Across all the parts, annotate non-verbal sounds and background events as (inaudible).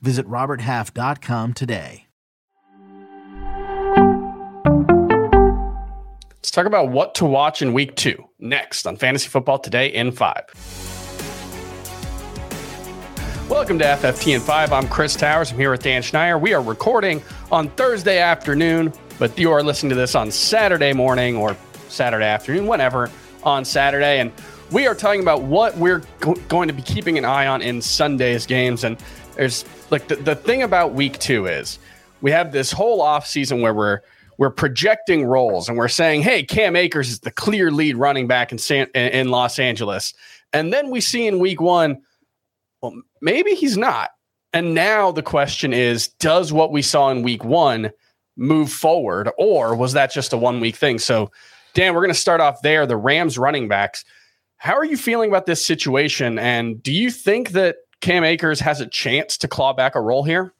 Visit RobertHalf.com today. Let's talk about what to watch in week two next on Fantasy Football Today in five. Welcome to FFT in 5. I'm Chris Towers. I'm here with Dan Schneier. We are recording on Thursday afternoon, but you are listening to this on Saturday morning or Saturday afternoon, whenever on Saturday. And we are talking about what we're go- going to be keeping an eye on in Sunday's games. And there's like the, the thing about week two is we have this whole off season where we're we're projecting roles and we're saying, hey, Cam Akers is the clear lead running back in San, in Los Angeles. And then we see in week one, well, maybe he's not. And now the question is Does what we saw in week one move forward, or was that just a one week thing? So, Dan, we're going to start off there. The Rams running backs. How are you feeling about this situation? And do you think that Cam Akers has a chance to claw back a role here?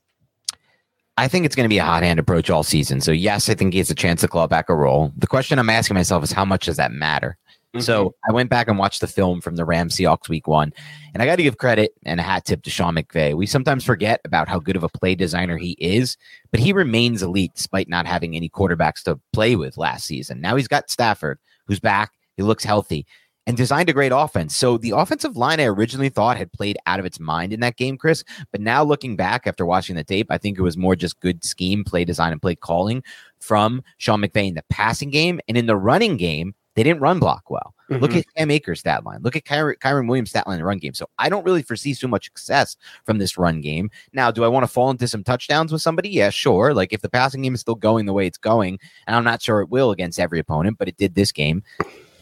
I think it's going to be a hot hand approach all season. So, yes, I think he has a chance to claw back a role. The question I'm asking myself is how much does that matter? Mm-hmm. So I went back and watched the film from the Rams Seahawks week one, and I got to give credit and a hat tip to Sean McVay. We sometimes forget about how good of a play designer he is, but he remains elite despite not having any quarterbacks to play with last season. Now he's got Stafford, who's back. He looks healthy and designed a great offense. So the offensive line I originally thought had played out of its mind in that game, Chris. But now looking back after watching the tape, I think it was more just good scheme, play design, and play calling from Sean McVay in the passing game. And in the running game, they didn't run block well. Mm-hmm. Look at Cam Akers' stat line. Look at Kyren, Kyren Williams' stat line in the run game. So I don't really foresee so much success from this run game. Now, do I want to fall into some touchdowns with somebody? Yeah, sure. Like if the passing game is still going the way it's going, and I'm not sure it will against every opponent, but it did this game.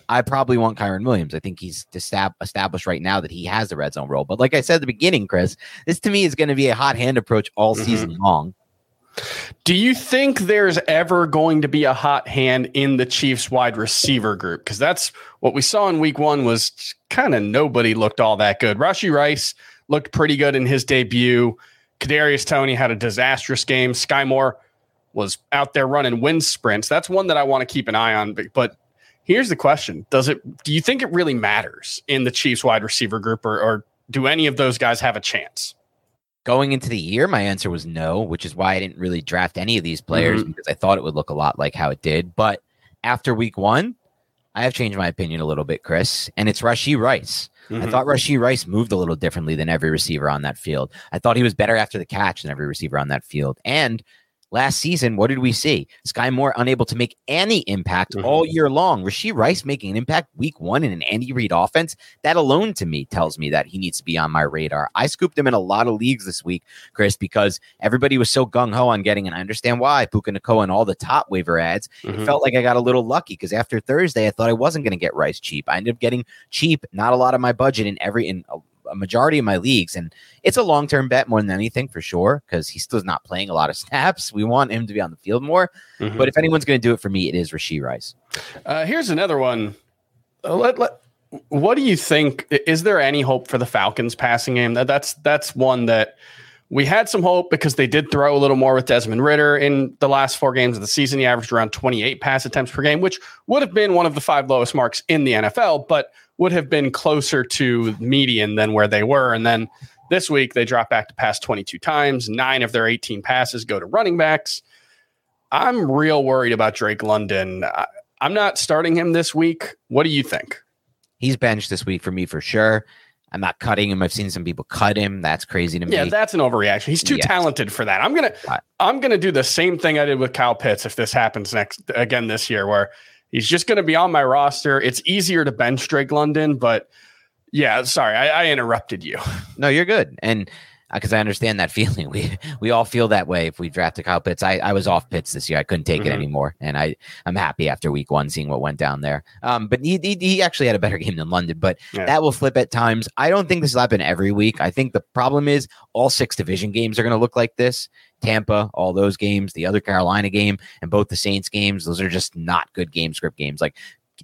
I probably want Kyren Williams. I think he's established right now that he has the red zone role. But like I said at the beginning, Chris, this to me is going to be a hot hand approach all mm-hmm. season long. Do you think there's ever going to be a hot hand in the Chiefs wide receiver group? Because that's what we saw in week one was kind of nobody looked all that good. Rashee Rice looked pretty good in his debut. Kadarius Toney had a disastrous game. Skyy Moore was out there running wind sprints. That's one that I want to keep an eye on. But here's the question: Does it? Do you think it really matters in the Chiefs wide receiver group, or, or do any of those guys have a chance? Going into the year, my answer was no, which is why I didn't really draft any of these players mm-hmm. because I thought it would look a lot like how it did. But after week one, I have changed my opinion a little bit, Chris, and it's Rashee Rice. Mm-hmm. I thought Rashee Rice moved a little differently than every receiver on that field. I thought he was better after the catch than every receiver on that field. And Last season, what did we see? Skyy Moore unable to make any impact mm-hmm. all year long. Rashee Rice making an impact week one in an Andy Reid offense. That alone to me tells me that he needs to be on my radar. I scooped him in a lot of leagues this week, Chris, because everybody was so gung ho on getting, and I understand why, Puka Nacua and all the top waiver adds. Mm-hmm. It felt like I got a little lucky because after Thursday, I thought I wasn't going to get Rice cheap. I ended up getting cheap, not a lot of my budget in every in a majority of my leagues, and it's a long term bet more than anything for sure because he still is not playing a lot of (laughs) snaps. We want him to be on the field more, mm-hmm. but if anyone's going to do it for me, it is Rashee Rice. Uh, here's another one. Uh, let, let, what do you think? Is there any hope for the Falcons passing game? That, that's that's one that we had some hope because they did throw a little more with Desmond Ridder in the last four games of the season. He averaged around 28 pass attempts per game, which would have been one of the five lowest marks in the NFL. But would have been closer to median than where they were. And then this week they drop back to pass 22 times. Nine of their 18 passes go to running backs. I'm real worried about Drake London. I, I'm not starting him this week. What do you think? He's benched this week for me for sure. I'm not cutting him. I've seen some people cut him. That's crazy to me. Yeah, that's an overreaction. He's too talented for that. I'm gonna I'm gonna do the same thing I did with Kyle Pitts if this happens next again this year, where He's just going to be on my roster. It's easier to bench Drake London, but yeah, sorry, I, I interrupted you. No, you're good. And because I understand that (laughs) feeling. We we all feel that way if we drafted Kyle Pitts. I, I was off Pitts this year. I couldn't take mm-hmm. it anymore, and I I'm happy after week one seeing what went down there. Um, but he he, he actually had a better (laughs) game than London, but yeah. that will flip at times. I don't think this will happen every week. I think the problem is all six division games are going to look like this. Tampa, all those games, the other Carolina game, and both the Saints games. Those are just not good game script games. Like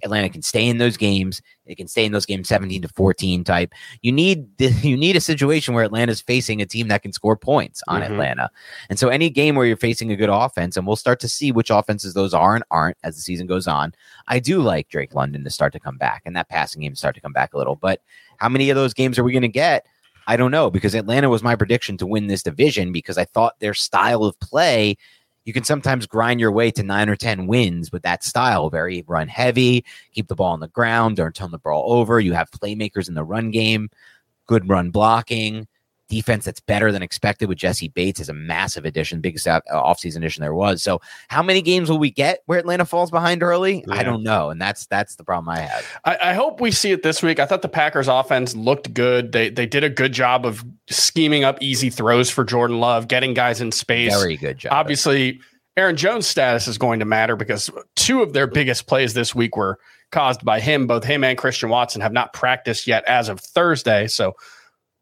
Atlanta can stay in those games. It can stay in those games 17 to 14 type. You need (laughs) you need a situation where Atlanta's facing a team that can score points on mm-hmm. Atlanta. And so any game where you're facing a good offense, and we'll start to see which offenses those are and aren't as the season goes on. I do like Drake London to start to come back and that passing game start to come back a little. But how many of those games are we going to get? I don't know because Atlanta was my prediction to win this division because I thought their style of play you can sometimes grind your way to nine or 10 wins with that style. Very run heavy, keep the ball on the ground, don't turn the ball over. You have playmakers in the run game, good run blocking, defense that's better than expected with Jessie Bates is a massive addition, biggest uh, offseason addition there was. So, how many games will we get where Atlanta falls behind early? Yeah. I don't know, and that's that's the problem I have. I, I, hope we see it this week. I thought the Packers' offense looked good. They they did a good job of scheming up easy throws for Jordan Love, getting guys in space. Very good job. Obviously. Aaron Jones' status is going to matter because two of their biggest plays this week were caused by him. Both him and Christian Watson have not practiced yet as of Thursday. So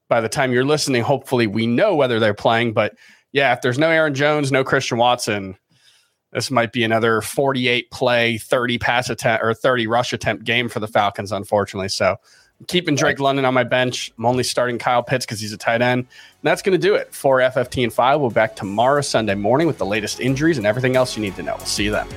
by the time you're listening, hopefully we know whether they're playing. But yeah, if there's no Aaron Jones, no Christian Watson, this might be another 48 play, 30 pass attempt or 30 rush attempt game for the Falcons, unfortunately. So I'm keeping Drake London on my bench. I'm only starting Kyle Pitts because he's a tight end. And that's going to do it for FFT and 5. We'll be back tomorrow, Sunday morning, with the latest injuries and everything else you need to know. We'll see you then.